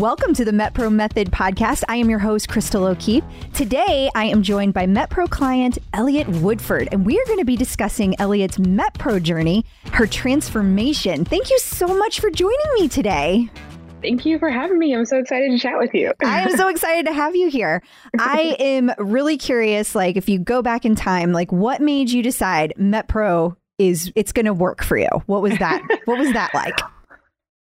Welcome to the MetPro Method podcast. I am your host, Crystal O'Keefe. Today, I am joined by MetPro client Eliotte Woodford, and we are going to be discussing Eliotte's MetPro journey, her transformation. Thank you so much for joining me today. Thank you for having me. I'm so excited to chat with you. I am so excited to have you here. I am really curious like if you go back in time, like what made you decide MetPro is it's going to work for you? What was that? what was that like?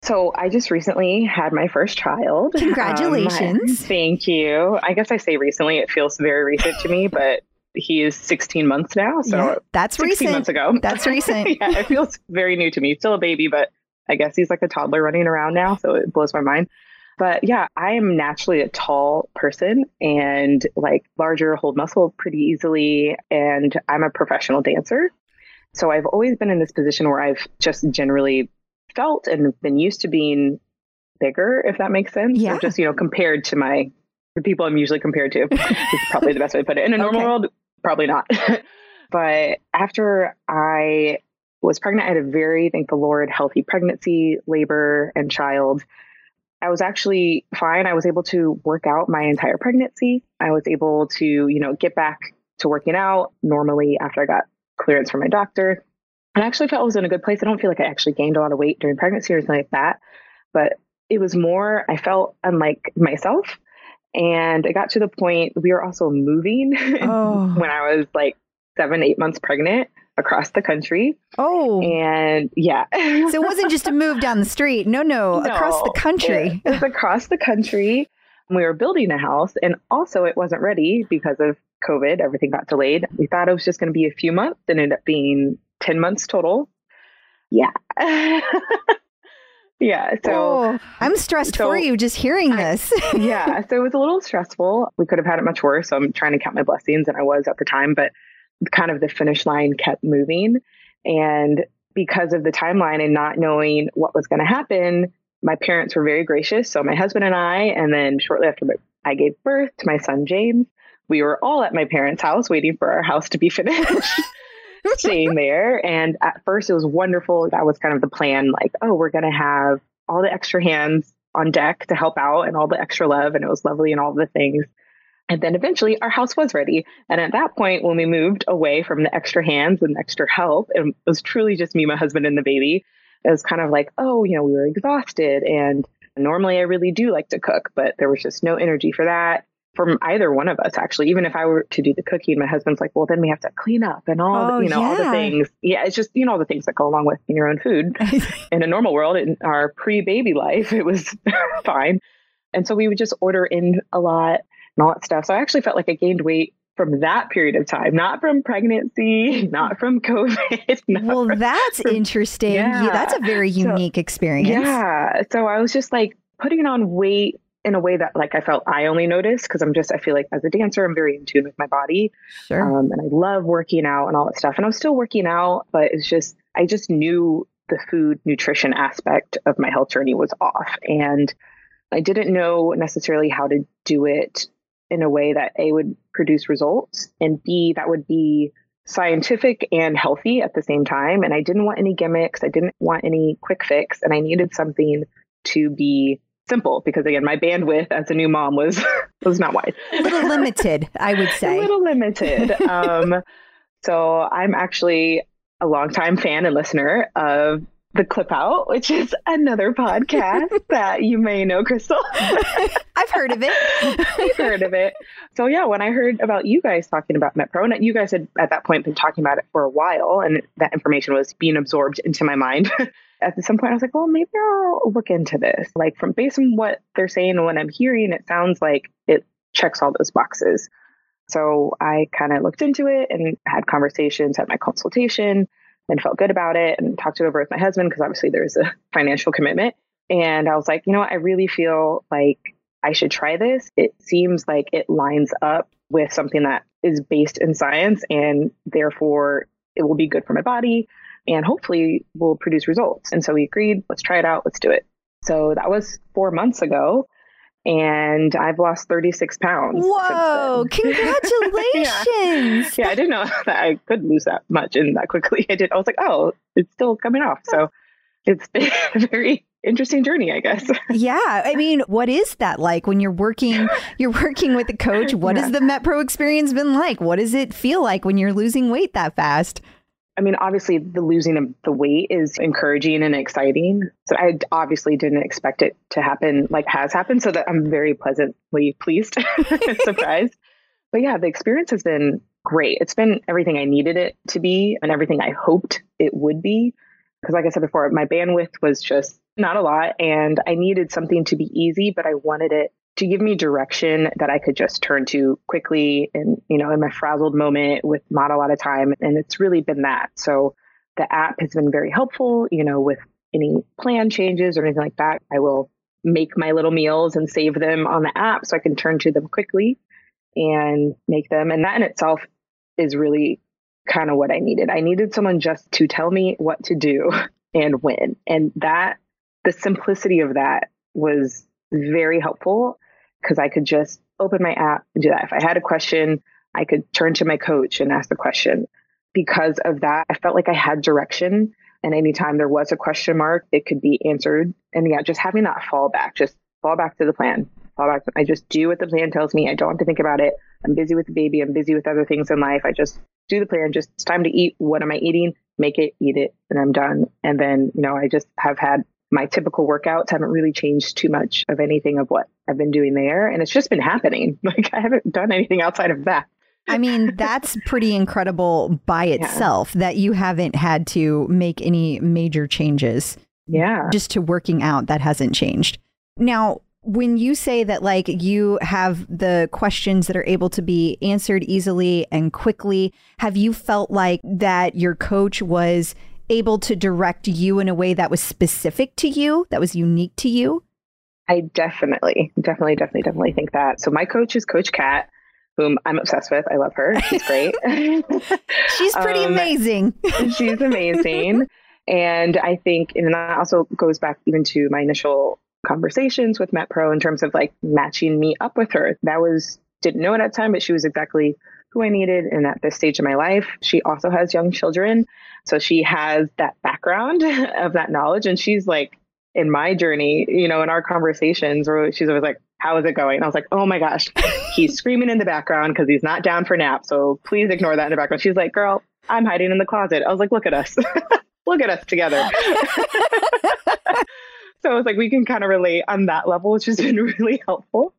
So I just recently had my first child. Congratulations. Um, thank you. I guess I say recently, it feels very recent to me, but he is 16 months now. So yeah, that's 16 recent. months ago. That's recent. yeah, it feels very new to me. Still a baby, but I guess he's like a toddler running around now. So it blows my mind. But yeah, I am naturally a tall person and like larger, hold muscle pretty easily. And I'm a professional dancer. So I've always been in this position where I've just generally felt and been used to being bigger, if that makes sense. Yeah. just, you know, compared to my the people I'm usually compared to. is probably the best way to put it. In a normal okay. world, probably not. but after I was pregnant, I had a very, thank the Lord, healthy pregnancy, labor, and child. I was actually fine. I was able to work out my entire pregnancy. I was able to, you know, get back to working out normally after I got clearance from my doctor. I actually felt I was in a good place. I don't feel like I actually gained a lot of weight during pregnancy or anything like that, but it was more, I felt unlike myself. And it got to the point we were also moving oh. when I was like seven, eight months pregnant across the country. Oh. And yeah. so it wasn't just a move down the street. No, no, no across the country. It was across the country. We were building a house and also it wasn't ready because of COVID. Everything got delayed. We thought it was just going to be a few months. and ended up being 10 months total. Yeah. yeah. So oh, I'm stressed so for you just hearing this. yeah. So it was a little stressful. We could have had it much worse. So I'm trying to count my blessings, and I was at the time, but kind of the finish line kept moving. And because of the timeline and not knowing what was going to happen, my parents were very gracious. So my husband and I, and then shortly after I gave birth to my son James, we were all at my parents' house waiting for our house to be finished. staying there. And at first, it was wonderful. That was kind of the plan like, oh, we're going to have all the extra hands on deck to help out and all the extra love. And it was lovely and all the things. And then eventually our house was ready. And at that point, when we moved away from the extra hands and extra help, it was truly just me, my husband, and the baby. It was kind of like, oh, you know, we were exhausted. And normally I really do like to cook, but there was just no energy for that from either one of us actually even if i were to do the cooking my husband's like well then we have to clean up and all oh, the, you know yeah. all the things yeah it's just you know all the things that go along with your own food in a normal world in our pre-baby life it was fine and so we would just order in a lot and all that stuff so i actually felt like i gained weight from that period of time, not from pregnancy, not from COVID. Not well, that's from, interesting. Yeah. yeah. that's a very unique so, experience. Yeah. So I was just like putting on weight in a way that like I felt I only noticed because I'm just I feel like as a dancer I'm very in tune with my body, sure. um, and I love working out and all that stuff. And I'm still working out, but it's just I just knew the food nutrition aspect of my health journey was off, and I didn't know necessarily how to do it in a way that a would produce results and b that would be scientific and healthy at the same time. And I didn't want any gimmicks. I didn't want any quick fix, and I needed something to be simple because again my bandwidth as a new mom was was not wide. A little limited i would say. a little limited. Um, so i'm actually a longtime fan and listener of the clip out which is another podcast that you may know crystal i've heard of it i've heard of it so yeah when i heard about you guys talking about metpro and you guys had at that point been talking about it for a while and that information was being absorbed into my mind at some point I was like, well, maybe I'll look into this. Like from based on what they're saying and what I'm hearing, it sounds like it checks all those boxes. So I kind of looked into it and had conversations, had my consultation, and felt good about it and talked it over with my husband because obviously there's a financial commitment. And I was like, you know what, I really feel like I should try this. It seems like it lines up with something that is based in science and therefore it will be good for my body and hopefully will produce results. And so we agreed, let's try it out, let's do it. So that was four months ago. And I've lost 36 pounds. Whoa, congratulations. yeah. yeah, I didn't know that I could lose that much and that quickly. I did. I was like, oh, it's still coming off. So it's been a very interesting journey, I guess. yeah. I mean, what is that like when you're working you're working with a coach? What yeah. has the MetPro experience been like? What does it feel like when you're losing weight that fast? I mean, obviously the losing of the weight is encouraging and exciting. So I obviously didn't expect it to happen like has happened. So that I'm very pleasantly pleased, surprised. But yeah, the experience has been great. It's been everything I needed it to be and everything I hoped it would be. Because like I said before, my bandwidth was just not a lot and I needed something to be easy, but I wanted it to give me direction that I could just turn to quickly and, you know, in my frazzled moment with not a lot of time. And it's really been that. So the app has been very helpful, you know, with any plan changes or anything like that. I will make my little meals and save them on the app so I can turn to them quickly and make them. And that in itself is really kind of what I needed. I needed someone just to tell me what to do and when. And that, the simplicity of that was very helpful because I could just open my app and do that. If I had a question, I could turn to my coach and ask the question. Because of that, I felt like I had direction. And anytime there was a question mark, it could be answered. And yeah, just having that fallback, just fall back to the plan. Fall back. I just do what the plan tells me. I don't have to think about it. I'm busy with the baby. I'm busy with other things in life. I just do the plan. Just it's time to eat. What am I eating? Make it, eat it, and I'm done. And then, you know, I just have had my typical workouts haven't really changed too much of anything of what I've been doing there. And it's just been happening. Like I haven't done anything outside of that. I mean, that's pretty incredible by itself yeah. that you haven't had to make any major changes. Yeah. Just to working out, that hasn't changed. Now, when you say that like you have the questions that are able to be answered easily and quickly, have you felt like that your coach was able to direct you in a way that was specific to you, that was unique to you? I definitely, definitely, definitely, definitely think that. So my coach is Coach Kat, whom I'm obsessed with. I love her. She's great. she's pretty um, amazing. she's amazing. And I think, and that also goes back even to my initial conversations with MetPro in terms of like matching me up with her. That was, didn't know it at the time, but she was exactly who I needed. And at this stage of my life, she also has young children. So she has that background of that knowledge. And she's like, in my journey, you know, in our conversations, where she's always like, How is it going? And I was like, Oh my gosh, he's screaming in the background because he's not down for nap. So please ignore that in the background. She's like, Girl, I'm hiding in the closet. I was like, Look at us. look at us together. so I was like, we can kind of relate on that level, which has been really helpful.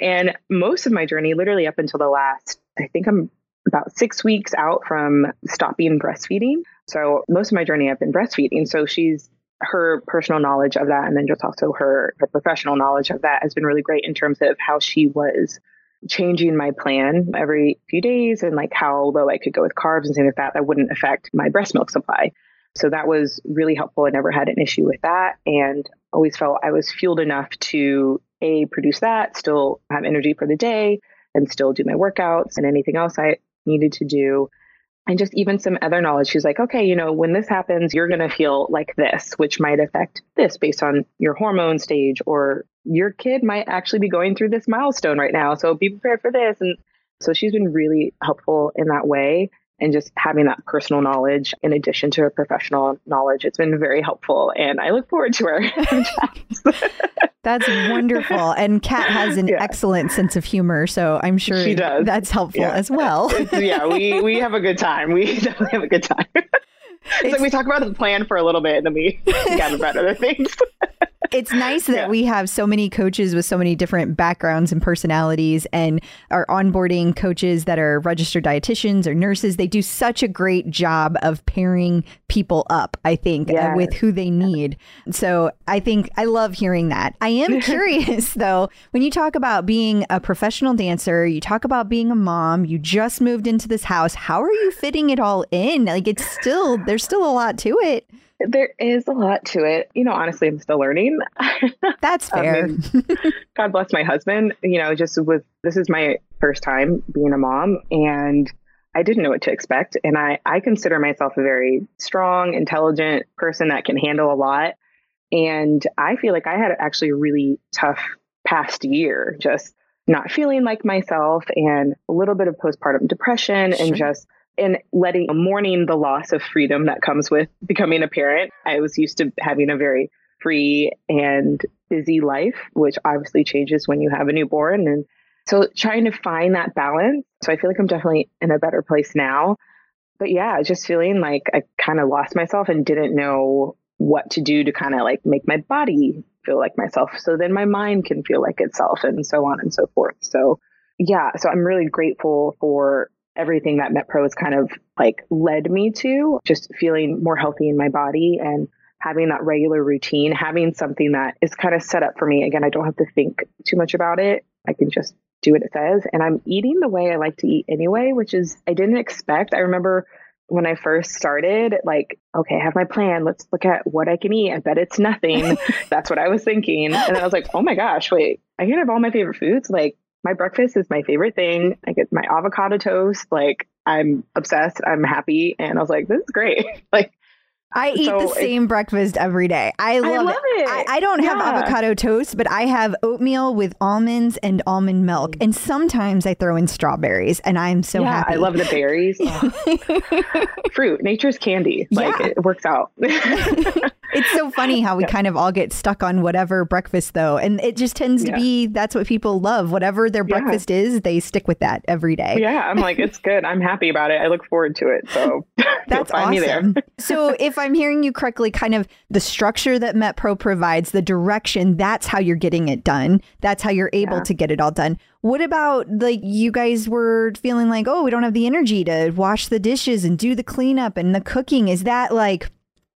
And most of my journey, literally up until the last, I think I'm about six weeks out from stopping breastfeeding. So most of my journey I've been breastfeeding. So she's her personal knowledge of that and then just also her, her professional knowledge of that has been really great in terms of how she was changing my plan every few days and like how low I could go with carbs and things like that that wouldn't affect my breast milk supply. So that was really helpful. I never had an issue with that and always felt I was fueled enough to a produce that, still have energy for the day and still do my workouts and anything else I needed to do. And just even some other knowledge. She's like, okay, you know, when this happens, you're going to feel like this, which might affect this based on your hormone stage, or your kid might actually be going through this milestone right now. So be prepared for this. And so she's been really helpful in that way and just having that personal knowledge in addition to her professional knowledge it's been very helpful and i look forward to her that's wonderful and kat has an yeah. excellent sense of humor so i'm sure she does. that's helpful yeah. as well yeah we we have a good time we definitely have a good time it's, like we talk about the plan for a little bit and then we gather about other things it's nice that yeah. we have so many coaches with so many different backgrounds and personalities and our onboarding coaches that are registered dietitians or nurses. They do such a great job of pairing people up, I think, yes. uh, with who they need. So I think I love hearing that. I am curious though, when you talk about being a professional dancer, you talk about being a mom, you just moved into this house. How are you fitting it all in? Like it's still, there's still a lot to it. There is a lot to it. You know, honestly, I'm still learning. That's um, fair. I mean, God bless my husband. You know, just with this is my first time being a mom and I didn't know what to expect. And I, I consider myself a very strong, intelligent person that can handle a lot. And I feel like I had actually a really tough past year, just not feeling like myself and a little bit of postpartum depression sure. and just and letting mourning the loss of freedom that comes with becoming a parent. I was used to having a very free and busy life, which obviously changes when you have a newborn. And so trying to find that balance. So I feel like I'm definitely in a better place now. But yeah, just feeling like I kind of lost myself and didn't know what to do to kind of like make my body feel like myself. So then my mind can feel like itself and so on and so forth. So yeah, so I'm really grateful for everything that MetPro has kind of like led me to, just feeling more healthy in my body and having that regular routine, having something that is kind of set up for me. Again, I don't have to think too much about it. I can just do what it says. And I'm eating the way I like to eat anyway, which is I didn't expect. I remember when I first started, like, okay, I have my plan. Let's look at what I can eat. I bet it's nothing. That's what I was thinking. And I was like, oh my gosh, wait, I can have all my favorite foods. Like, my breakfast is my favorite thing. I get my avocado toast. Like, I'm obsessed. I'm happy. And I was like, this is great. like, I eat so the same breakfast every day. I love, I love it. it. I, I, don't yeah. have avocado toast, but I have oatmeal with almonds and almond milk. And sometimes I throw in strawberries, and I'm so yeah, happy. I love the berries. Fruit, nature's candy. Like yeah. it works out. it's so funny how we kind of all get stuck on whatever breakfast, though. And it just tends to be that's what people love. Whatever their breakfast is, they stick with that every day. Yeah, I'm like, it's good. I'm happy about it. I look forward to it. So that's awesome. so if I'm hearing you correctly, kind of the structure that MetPro provides, the direction, that's how you're getting it done. That's how you're able yeah. to get it all done. What about like you guys were feeling like, oh, we don't have the energy to wash the dishes and do the cleanup and the cooking? Is that like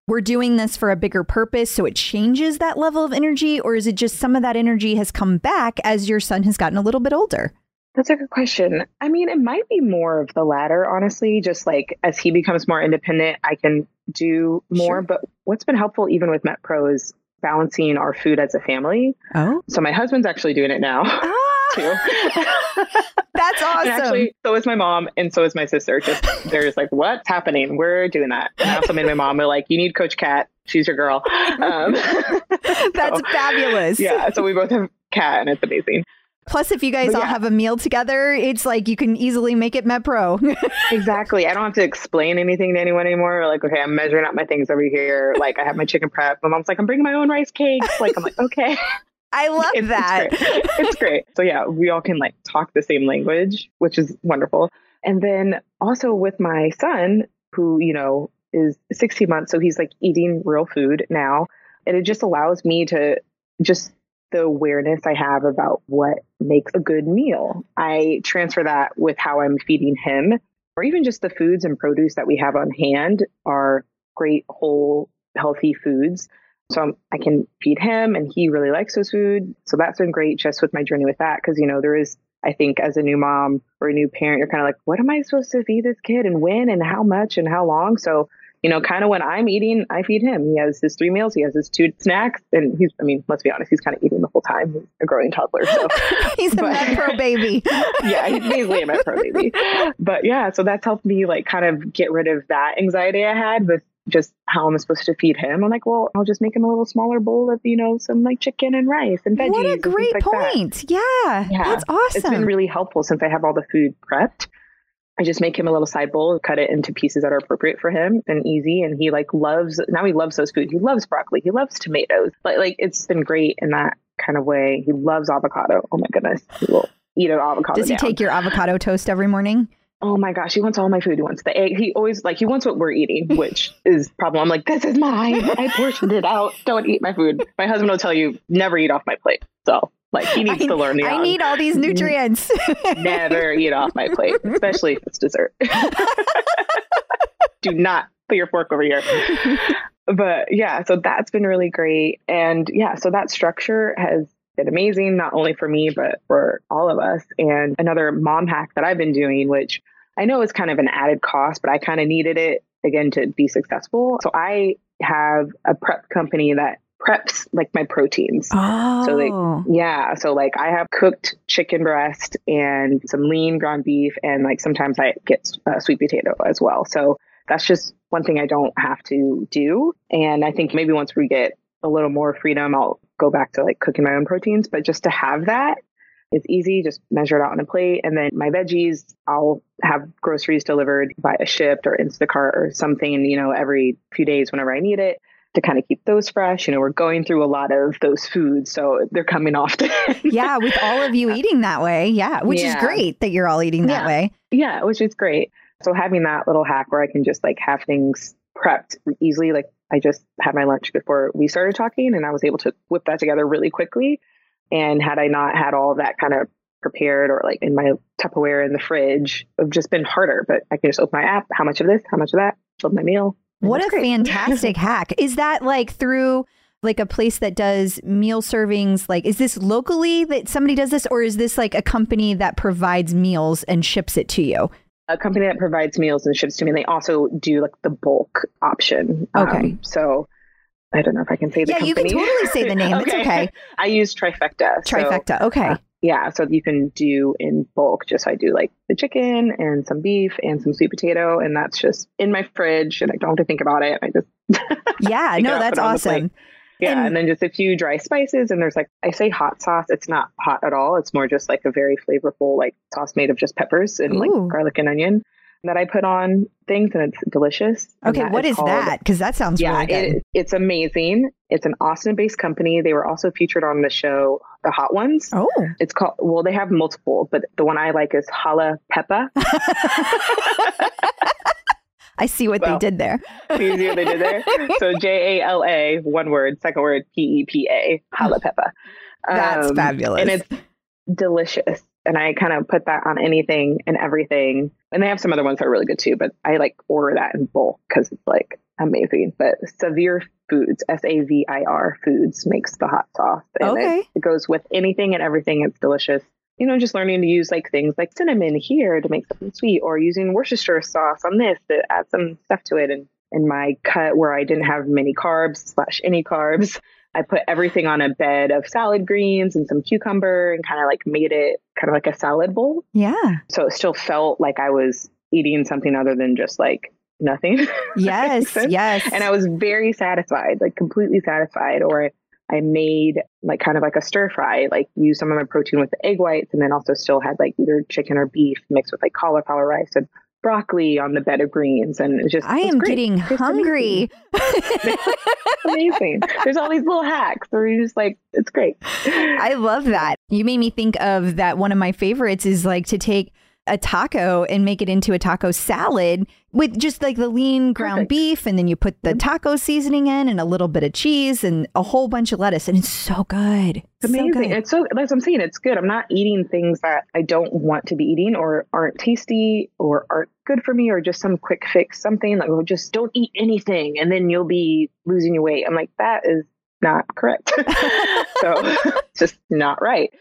we're doing this for a bigger purpose so it changes that level of energy or is it just some of that energy has come back as your son has gotten a little bit older that's a good question. I mean, it might be more of the latter, honestly. Just like as he becomes more independent, I can do more. Sure. But what's been helpful, even with MetPro, is balancing our food as a family. Oh. So my husband's actually doing it now. Ah. Too. That's awesome. actually, so is my mom, and so is my sister. Just there's like, what's happening? We're doing that. And I also made my mom. We're like, you need Coach Cat. She's your girl. Um, That's so, fabulous. Yeah. So we both have Cat, and it's amazing. Plus, if you guys but all yeah. have a meal together, it's like you can easily make it MetPro. exactly. I don't have to explain anything to anyone anymore. Like, okay, I'm measuring out my things over here. Like, I have my chicken prep. My mom's like, I'm bringing my own rice cakes. Like, I'm like, okay. I love it's, that. It's great. it's great. So, yeah, we all can like talk the same language, which is wonderful. And then also with my son, who, you know, is 16 months. So he's like eating real food now. And it just allows me to just the awareness I have about what makes a good meal. I transfer that with how I'm feeding him, or even just the foods and produce that we have on hand are great, whole, healthy foods. So I'm, can feed him, and he really likes his food. So that's been great just with my journey with that. Because, you know, there is, I think, as a new mom or a new parent, you're kind of like, what am I supposed to feed this kid and when and how much and how long? So you know, kind of when I'm eating, I feed him. He has his three meals, he has his two snacks, and he's, I mean, let's be honest, he's kind of eating the whole time. He's a growing toddler. So he's but, a MetPro baby. yeah, he's basically a MetPro baby. But yeah, so that's helped me like kind of get rid of that anxiety I had with just how am I'm supposed to feed him. I'm like, well, I'll just make him a little smaller bowl of, you know, some like chicken and rice and veggies. What a great like point. Yeah, yeah. That's awesome. It's been really helpful since I have all the food prepped. I just make him a little side bowl, cut it into pieces that are appropriate for him and easy. And he like loves now he loves those foods. He loves broccoli. He loves tomatoes. Like like it's been great in that kind of way. He loves avocado. Oh my goodness. He will eat an avocado. Does he down. take your avocado toast every morning? Oh my gosh, he wants all my food. He wants the egg. He always like he wants what we're eating, which is problem. I'm like, this is mine. I portioned it out. Don't eat my food. My husband will tell you, never eat off my plate. So like he needs I, to learn the. I need all these nutrients. Never eat off my plate, especially if it's dessert. Do not put your fork over here. But yeah, so that's been really great, and yeah, so that structure has been amazing, not only for me but for all of us. And another mom hack that I've been doing, which I know it's kind of an added cost, but I kind of needed it again to be successful. So I have a prep company that preps like my proteins. Oh. So like yeah, so like I have cooked chicken breast and some lean ground beef and like sometimes I get uh, sweet potato as well. So that's just one thing I don't have to do and I think maybe once we get a little more freedom I'll go back to like cooking my own proteins, but just to have that is easy, just measure it out on a plate. And then my veggies, I'll have groceries delivered via Shipt or Instacart or something, you know, every few days whenever I need it to kind of keep those fresh. You know, we're going through a lot of those foods, so they're coming often. yeah, with all of you eating that way. Yeah, which yeah. is great that you're all eating that yeah. way. Yeah, which is great. So having that little hack where I can just like have things prepped easily, like I just had my lunch before we started talking and I was able to whip that together really quickly. And had I not had all that kind of prepared or like in my Tupperware in the fridge, it would have just been harder. But I can just open my app, how much of this, how much of that, build my meal. What a great. fantastic hack. Is that like through like a place that does meal servings? Like, is this locally that somebody does this, or is this like a company that provides meals and ships it to you? A company that provides meals and ships to me. And they also do like the bulk option. Okay. Um, so I don't know if I can say the yeah, company. you can totally say the name. okay. It's okay. I use Trifecta. Trifecta. So, okay. Uh, yeah, so you can do in bulk. Just I do like the chicken and some beef and some sweet potato, and that's just in my fridge, and I don't have to think about it. I just yeah, no, that's awesome. Yeah, and, and, then just a few dry spices, and there's like I say hot sauce. It's not hot at all. It's more just like a very flavorful like sauce made of just peppers and Ooh. like garlic and onion that I put on things and it's delicious. Okay, what is, is called, that? Because that sounds yeah, really good. It, it's amazing. It's an Austin based company. They were also featured on the show The Hot Ones. Oh. It's called, well, they have multiple, but the one I like is Jala Pepa. I see what well, they did there. you see what they did there? So J A L A, one word, second word, P E P A, Jala. That's um, fabulous. And it's delicious and I kind of put that on anything and everything. And they have some other ones that are really good too, but I like order that in bulk because it's like amazing. But Savir Foods, S A V I R Foods, makes the hot sauce. And okay. It, it goes with anything and everything. It's delicious. You know, just learning to use like things like cinnamon here to make something sweet, or using Worcestershire sauce on this to add some stuff to it. And in my cut where I didn't have many carbs slash any carbs, I put everything on a bed of salad greens and some cucumber and kind of like made it kind of like a salad bowl. Yeah. So it still felt like I was eating something other than just like nothing. Yes. yes. And I was very satisfied, like completely satisfied. Or I made like kind of like a stir fry, like use some of my protein with the egg whites and then also still had like either chicken or beef mixed with like cauliflower rice and broccoli on the bed of greens and it's just I am getting hungry. Amazing. amazing. There's all these little hacks where you're just like, it's great. I love that. You made me think of that one of my favorites is like to take a taco and make it into a taco salad with just like the lean ground Perfect. beef and then you put the mm-hmm. taco seasoning in and a little bit of cheese and a whole bunch of lettuce and it's so good. It's amazing. So good. It's so what I'm saying. It's good. I'm not eating things that I don't want to be eating or aren't tasty or aren't good for me or just some quick fix something like oh just don't eat anything and then you'll be losing your weight. I'm like that is not correct. so it's just not right.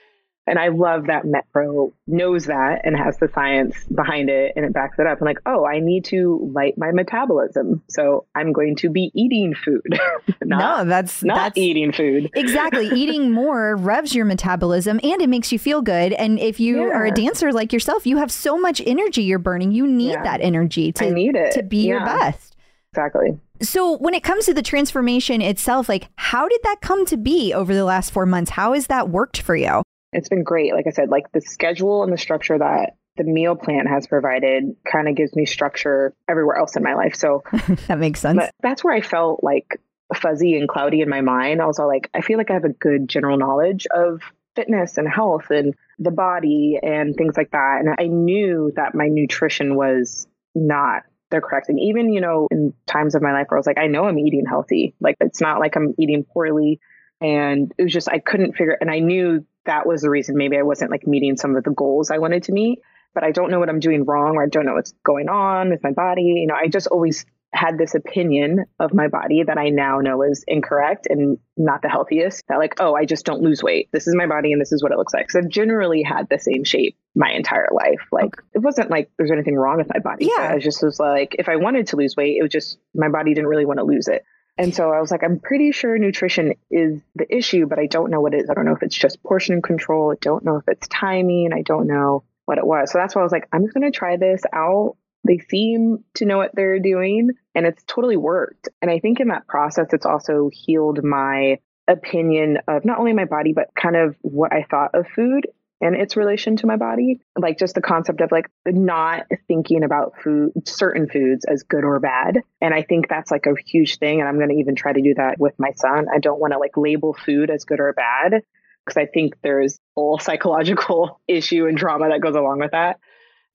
And I love that MetPro knows that and has the science behind it and it backs it up. I'm like, oh, I need to light my metabolism. So I'm going to be eating food. not, no, that's not that's, eating food. exactly. eating more revs your metabolism and it makes you feel good. And if you yeah. are a dancer like yourself, you have so much energy you're burning. You need yeah. that energy to, I need it. to be yeah. your best. Exactly. So, when it comes to the transformation itself, like how did that come to be over the last four months? How has that worked for you? It's been great. Like I said, like the schedule and the structure that the meal plan has provided kind of gives me structure everywhere else in my life. So that makes sense. that's where I felt like fuzzy and cloudy in my mind. I was all like, I feel like I have a good general knowledge of fitness and health and the body and things like that. And I knew that my nutrition was not the correct thing. Even, you know, in times of my life where I was like, I know I'm eating healthy. Like it's not like I'm eating poorly. And it was just, I couldn't figure, and I knew that was the reason maybe I wasn't like meeting some of the goals I wanted to meet. But I don't know what I'm doing wrong or I don't know what's going on with my body. You know, I just always had this opinion of my body that I now know is incorrect and not the healthiest. That like, oh, I just don't lose weight. This is my body and this is what it looks like. So I've generally had the same shape my entire life. Like it wasn't like there's anything wrong with my body. Yeah. I just was like, if I wanted to lose weight, it was just my body didn't really want to lose it. And so I was like, I'm pretty sure nutrition is the issue, but I don't know what it is. I don't know if it's just portion control. I don't know if it's timing. I don't know what it was. So that's why I was like, I'm just going to try this out. They seem to know what they're doing and it's totally worked. And I think in that process, it's also healed my opinion of not only my body, but kind of what I thought of food and its relation to my body. Like just the concept of like not thinking about food, certain foods as good or bad. And I think that's like a huge thing. And I'm going to even try to do that with my son. I don't want to like label food as good or bad because I think there's a whole psychological issue and trauma that goes along with that.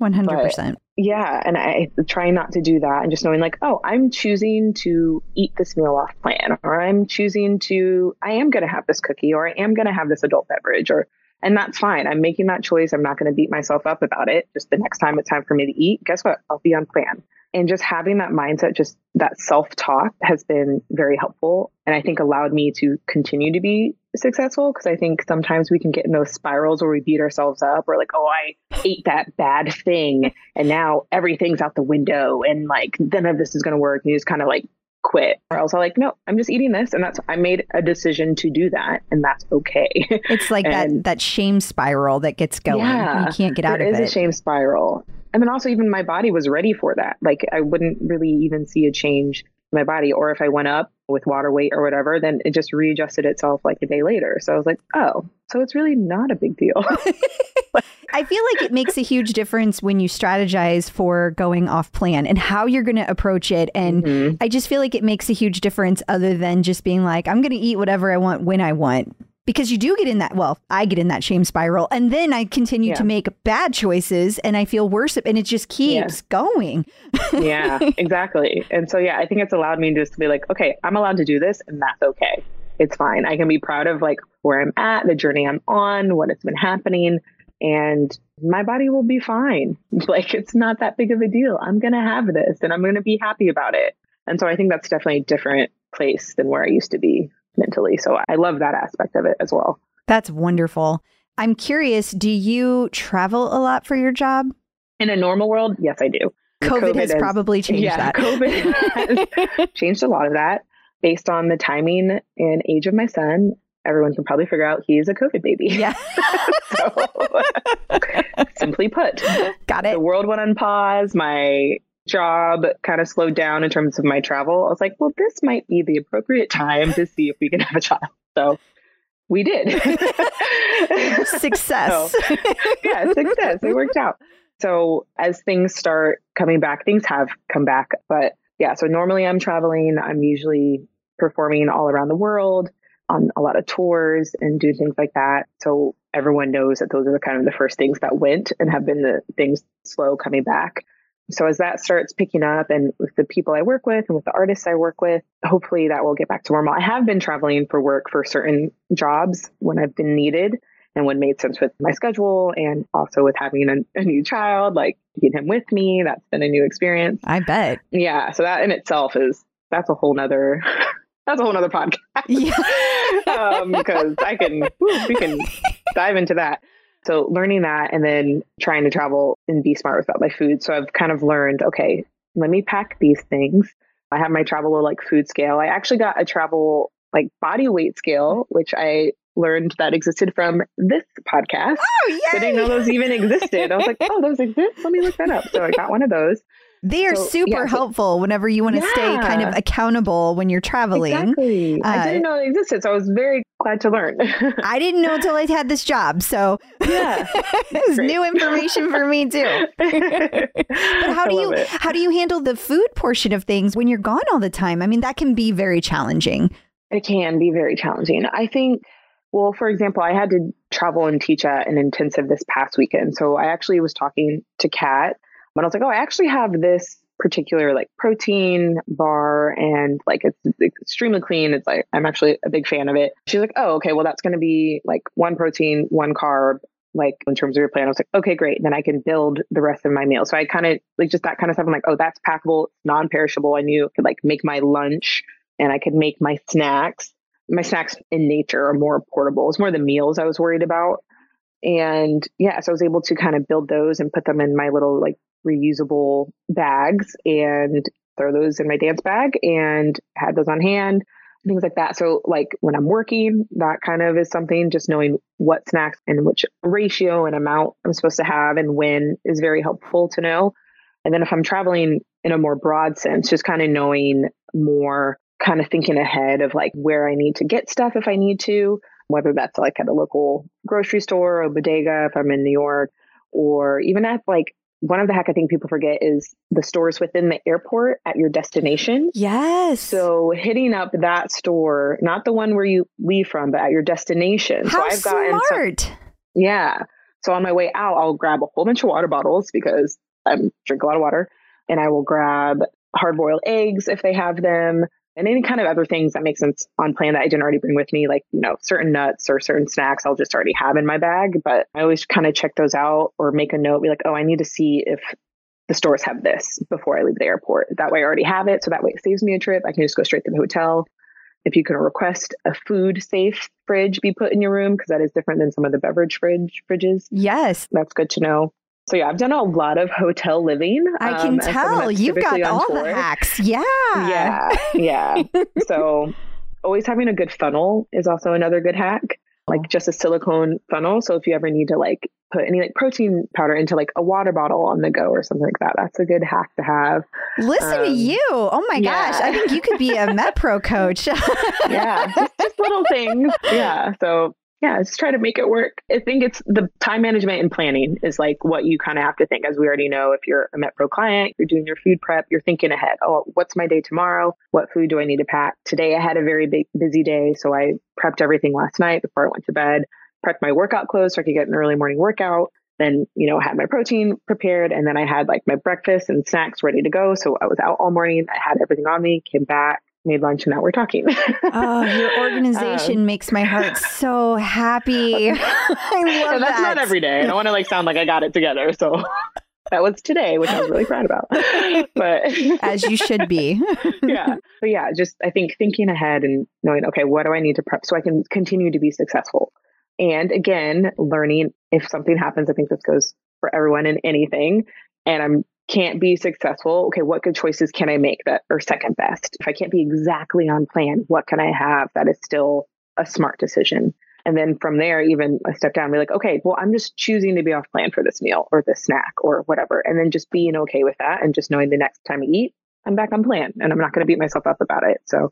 100%. But, yeah. And I try not to do that and just knowing like, oh, I'm choosing to eat this meal off plan, or I'm choosing to, I am going to have this cookie, or I am going to have this adult beverage, or, and that's fine. I'm making that choice. I'm not going to beat myself up about it. Just the next time it's time for me to eat, guess what? I'll be on plan and just having that mindset just that self-talk has been very helpful and i think allowed me to continue to be successful because i think sometimes we can get in those spirals where we beat ourselves up or like oh i ate that bad thing and now everything's out the window and like none of this is going to work and you just kind of like quit or else i'm like no i'm just eating this and that's i made a decision to do that and that's okay it's like and, that that shame spiral that gets going yeah, you can't get out of it it is a shame spiral and then also even my body was ready for that. Like I wouldn't really even see a change in my body. Or if I went up with water weight or whatever, then it just readjusted itself like a day later. So I was like, oh, so it's really not a big deal. I feel like it makes a huge difference when you strategize for going off plan and how you're going to approach it. And mm-hmm. I just feel like it makes a huge difference other than just being like, I'm going to eat whatever I want when I want because you do get in that well i get in that shame spiral and then i continue yeah. to make bad choices and i feel worse and it just keeps yeah. going. Yeah exactly. And so yeah i think it's allowed me just to be like okay i'm allowed to do this and that's okay. It's fine. I can be proud of like where i'm at the journey i'm on what has been happening and my body will be fine. Like it's not that big of a deal. I'm gonna have this and i'm gonna be happy about it. And so i think that's definitely a different place than where i used to be mentally. So I love that aspect of it as well. That's wonderful. I'm curious, do you travel a lot for your job? In a normal world, yes, I do. COVID, COVID has, has, probably changed yeah, that. COVID has changed a lot of that based on the timing and age of my son. Everyone can probably figure out he's a COVID baby. Yeah. so, simply put, got it. The world went on pause. My job kind of slowed down in terms of my travel, I was like, well, this might be the appropriate time to see if we can have a child. So we did. success. So, yeah, success. It worked out. So as things start coming back, things have come back. But yeah, so normally I'm traveling. I'm usually performing all around the world on a lot of tours and doing things like that. So everyone knows that those are the kind of the first things that went and have been the things slow coming back so as that starts picking up and with the people I work with and with the artists I work with, hopefully that will get back to normal. I have been traveling for work for certain jobs when I've been needed and when made sense with my schedule and also with having a, a new child, like getting him with me. That's been a new experience. I bet. Yeah. So that in itself is that's a whole nother that's a whole nother podcast. Yeah. um, because I can we can dive into that. So learning that and then trying to travel and be smart about my food. So I've kind of learned, okay, let me pack these things. I have my travel like food scale. I actually got a travel like body weight scale, which I learned that existed from this podcast. Oh, yay! I didn't know those even existed. I was like, oh, those exist? Let me look that up. So I got one of those. They are so, super yeah, so, helpful whenever you want to yeah. stay kind of accountable when you're traveling. Exactly. Uh, I didn't know they existed, so I was very glad to learn. I didn't know until I had this job, so yeah, new information for me too. but how do you it. how do you handle the food portion of things when you're gone all the time? I mean, that can be very challenging. It can be very challenging. I think well, for example, I had to travel and teach at an intensive this past weekend. So I actually was talking to Kat but I was like, oh, I actually have this particular like protein bar and like it's, it's, extremely clean. It's like I'm actually a big fan of it. She's like, oh, okay, well that's going to be like one protein, one carb. Like in terms of your plan, I was like, okay, great. Then I can build the rest of my meal. So I kind of like just that kind of stuff. I'm like, oh, that's packable, non-perishable. I knew I could like make my lunch and I could make my snacks. My snacks in nature are more portable. It's more the meals I was worried about. And yeah, so I was able to kind of build those and put them in my little like reusable bags and throw those in my dance bag and had those on hand, things like that. So, like when I'm working, that kind of is something just knowing what snacks and which ratio and amount I'm supposed to have and when is very helpful to know. And then if I'm traveling in a more broad sense, just kind of knowing more, kind of thinking ahead of like where I need to get stuff if I need to. whether that's like at a local grocery store or bodega if I'm in New York, or even at like one of the hack I think people forget is the stores within the airport at your destination. Yes. So hitting up that store, not the one where you leave from, but at your destination. How so I've gotten smart. Some, yeah. So on my way out, I'll grab a whole bunch of water bottles because I drink a lot of water, and I will grab hard boiled eggs if they have them, and any kind of other things that make sense on plan that I didn't already bring with me, like, you know, certain nuts or certain snacks I'll just already have in my bag. But I always kind of check those out or make a note, be like, oh, I need to see if the stores have this before I leave the airport. That way I already have it. So that way it saves me a trip. I can just go straight to the hotel. If you can request a food safe fridge be put in your room, because that is different than some of the beverage fridge fridges. Yes. That's good to know. So yeah, I've done a lot of hotel living. I can um, tell you've got all tour. the hacks. Yeah. Yeah. Yeah. so always having a good funnel is also another good hack. Like just a silicone funnel. So if you ever need to like put any like protein powder into like a water bottle on the go or something like that, that's a good hack to have. Listen um, to you. Oh my yeah. gosh. I think you could be a MetPro coach. yeah. Just, just little things. Yeah. So yeah, just try to make it work. I think it's the time management and planning is like what you kind of have to think. As we already know, if you're a MetPro client, you're doing your food prep, you're thinking ahead. Oh, what's my day tomorrow? What food do I need to pack? Today I had a very big, busy day. So I prepped everything last night before I went to bed, prepped my workout clothes so I could get an early morning workout. Then, you know, had my protein prepared and then I had like my breakfast and snacks ready to go. So I was out all morning. I had everything on me, came back, made lunch and now we're talking. oh, your organization um, makes my heart so happy. I love that's that. not every day. I don't want to like sound like I got it together. So that was today, which I was really proud about. But as you should be. yeah. But yeah, just I think thinking ahead and knowing, okay, what do I need to prep so I can continue to be successful? And again, learning if something happens, I think this goes for everyone in anything. And I'm can't be successful, okay, what good choices can I make that are second best? If I can't be exactly on plan, what can I have that is still a smart decision? And then from there, even a step down, be like, okay, well, I'm just choosing to be off plan for this meal or this snack or whatever. And then just being okay with that and just knowing the next time I eat, I'm back on plan and I'm not going to beat myself up about it. So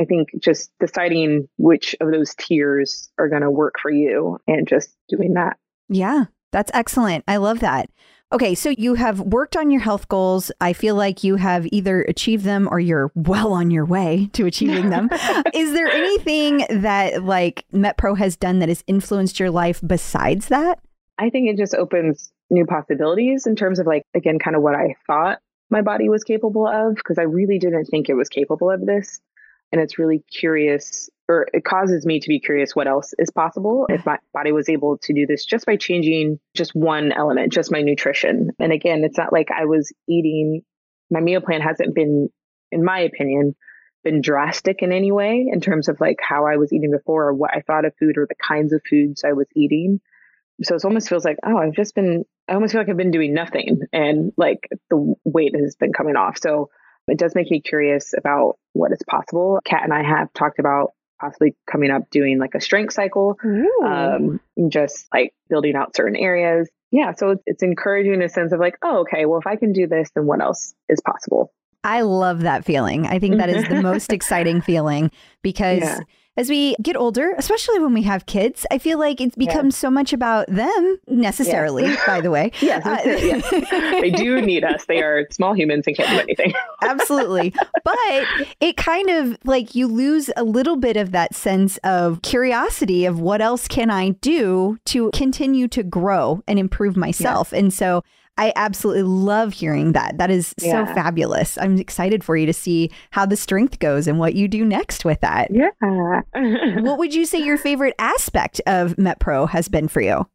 I think just deciding which of those tiers are going to work for you and just doing that. Yeah, that's excellent. I love that. Okay, so you have worked on your health goals. I feel like you have either achieved them or you're well on your way to achieving them. Is there anything that like MetPro has done that has influenced your life besides that? I think it just opens new possibilities in terms of like again kind of what I thought my body was capable of because I really didn't think it was capable of this. And it's really curious or it causes me to be curious what else is possible if my body was able to do this just by changing just one element, just my nutrition. And again, it's not like I was eating, my meal plan hasn't been, in my opinion, been drastic in any way in terms of like how I was eating before or what I thought of food or the kinds of foods I was eating. So it almost feels like, oh, I've just been, I almost feel like I've been doing nothing and like the weight has been coming off. So it does make me curious about what is possible. Kat and I have talked about possibly coming up doing like a strength cycle, um, just like building out certain areas. Yeah, so it's, it's encouraging in a sense of like, oh, okay, well, if I can do this, then what else is possible? I love that feeling. I think that is the most exciting feeling because. Yeah as we get older, especially when we have kids, I feel like it's become yeah. so much about them necessarily, yes. by the way. yes, uh, yes, they do need us. They are small humans and can't do anything. absolutely. But it kind of like you lose a little bit of that sense of curiosity of what else can I do to continue to grow and improve myself. Yeah. And so I absolutely love hearing that. That is yeah. so fabulous. I'm excited for you to see how the strength goes and what you do next with that. Yeah. what would you say your favorite aspect of MetPro has been for you?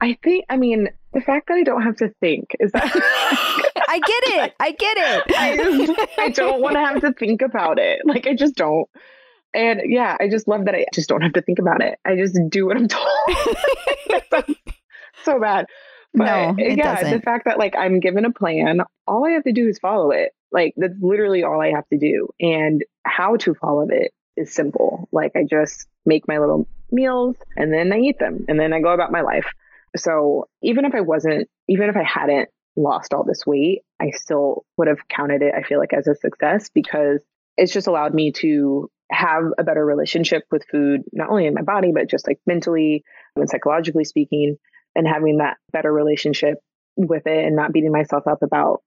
I think, I mean, the fact that I don't have to think is that. I get it. I get it. I, I don't want to have to think about it. Like, I just don't. And yeah, I just love that I just don't have to think about it. I just do what I'm told. so bad. But no, yeah, doesn't. the fact that like I'm given a plan, all I have to do is follow it. Like that's literally all I have to do. And how to follow it is simple. Like I just make my little meals and then I eat them and then I go about my life. So even if I wasn't, even if I hadn't lost all this weight, I still would have counted it, I feel like, as a success because it's just allowed me to have a better relationship with food, not only in my body, but just like mentally and psychologically speaking, and having that better relationship with it and not beating myself up about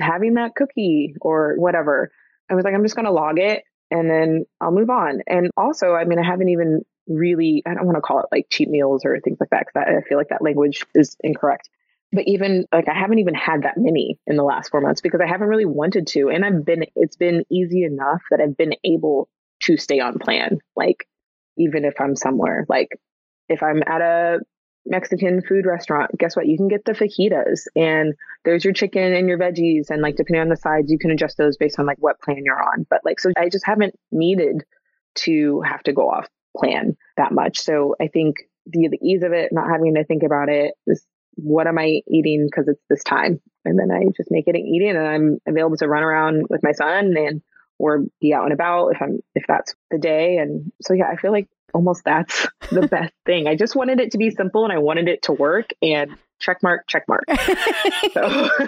having that cookie or whatever. I was like, I'm just going to log it and then I'll move on. And also, I mean, I haven't even really, I don't want to call it like cheat meals or things like that because I feel like that language is incorrect. But even like, I haven't even had that many in the last four months because I haven't really wanted to. And I've been, it's been easy enough that I've been able to stay on plan. Like, even if I'm somewhere, like if I'm at a Mexican food restaurant, guess what? You can get the fajitas and there's your chicken and your veggies. And like, depending on the sides, you can adjust those based on like what plan you're on. But like, so I just haven't needed to have to go off plan that much. So I think the, the ease of it, not having to think about it, is what am I eating because it's this time? And then I just make it an eating and I'm available to run around with my son and or be out and about if I'm if that's the day. And so yeah, I feel like almost that's the best thing. I just wanted it to be simple and I wanted it to work and check mark, check mark. So.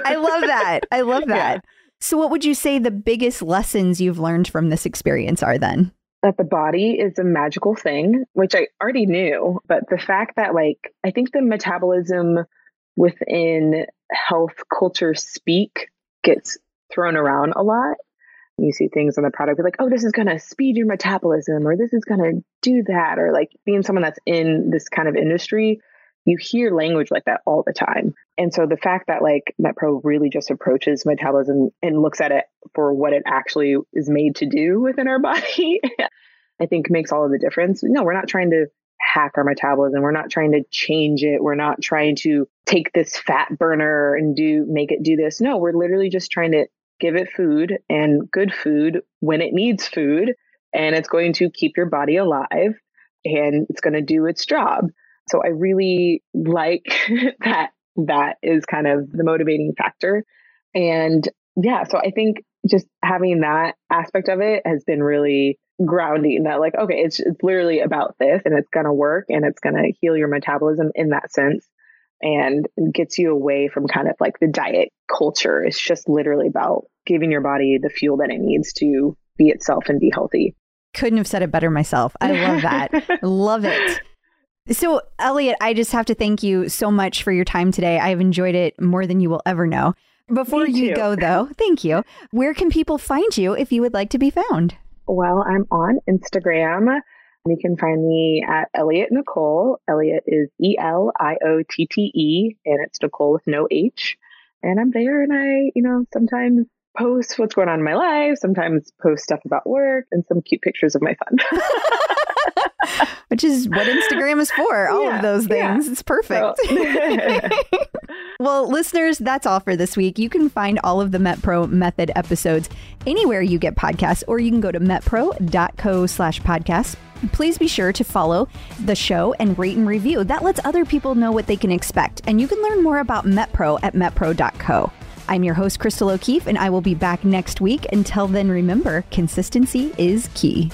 I love that. I love that. Yeah. So, what would you say the biggest lessons you've learned from this experience are then? That the body is a magical thing, which I already knew, but the fact that, like, I think the metabolism within health culture speak gets thrown around a lot you see things on the product like, oh, this is going to speed your metabolism or this is going to do that. Or like being someone that's in this kind of industry, you hear language like that all the time. And so the fact that like MetPro really just approaches metabolism and looks at it for what it actually is made to do within our body, I think makes all of the difference. No, we're not trying to hack our metabolism. We're not trying to change it. We're not trying to take this fat burner and do make it do this. No, we're literally just trying to give it food and good food when it needs food and it's going to keep your body alive and it's going to do its job. So i really like that that is kind of the motivating factor. And yeah so i think just having that aspect of it has been really grounding that like okay it's, it's literally about this and it's going to work and it's going to heal your metabolism in that sense and gets you away from kind of like the diet culture. It's just literally about giving your body the fuel that it needs to be itself and be healthy. Couldn't have said it better myself. I love that. love it. So, Eliotte, I just have to thank you so much for your time today. I've enjoyed it more than you will ever know. Before you go, though, thank you. Where can people find you if you would like to be found? Well, I'm on Instagram you can find me at Eliotte Nicole. Eliotte is E L I O T T E, and it's Nicole with no H. And I'm there and I, you know, sometimes post what's going on in my life, sometimes post stuff about work, and some cute pictures of my fun. Which is what Instagram is for, all yeah, of those things. Yeah. It's perfect. So. well, listeners, that's all for this week. You can find all of the MetPro Method episodes anywhere you get podcasts, or you can go to metpro.co slash podcast. Please be sure to follow the show and rate and review. That lets other people know what they can expect. And you can learn more about MetPro at metpro.co. I'm your host, Crystal O'Keefe, and I will be back next week. Until then, remember consistency is key.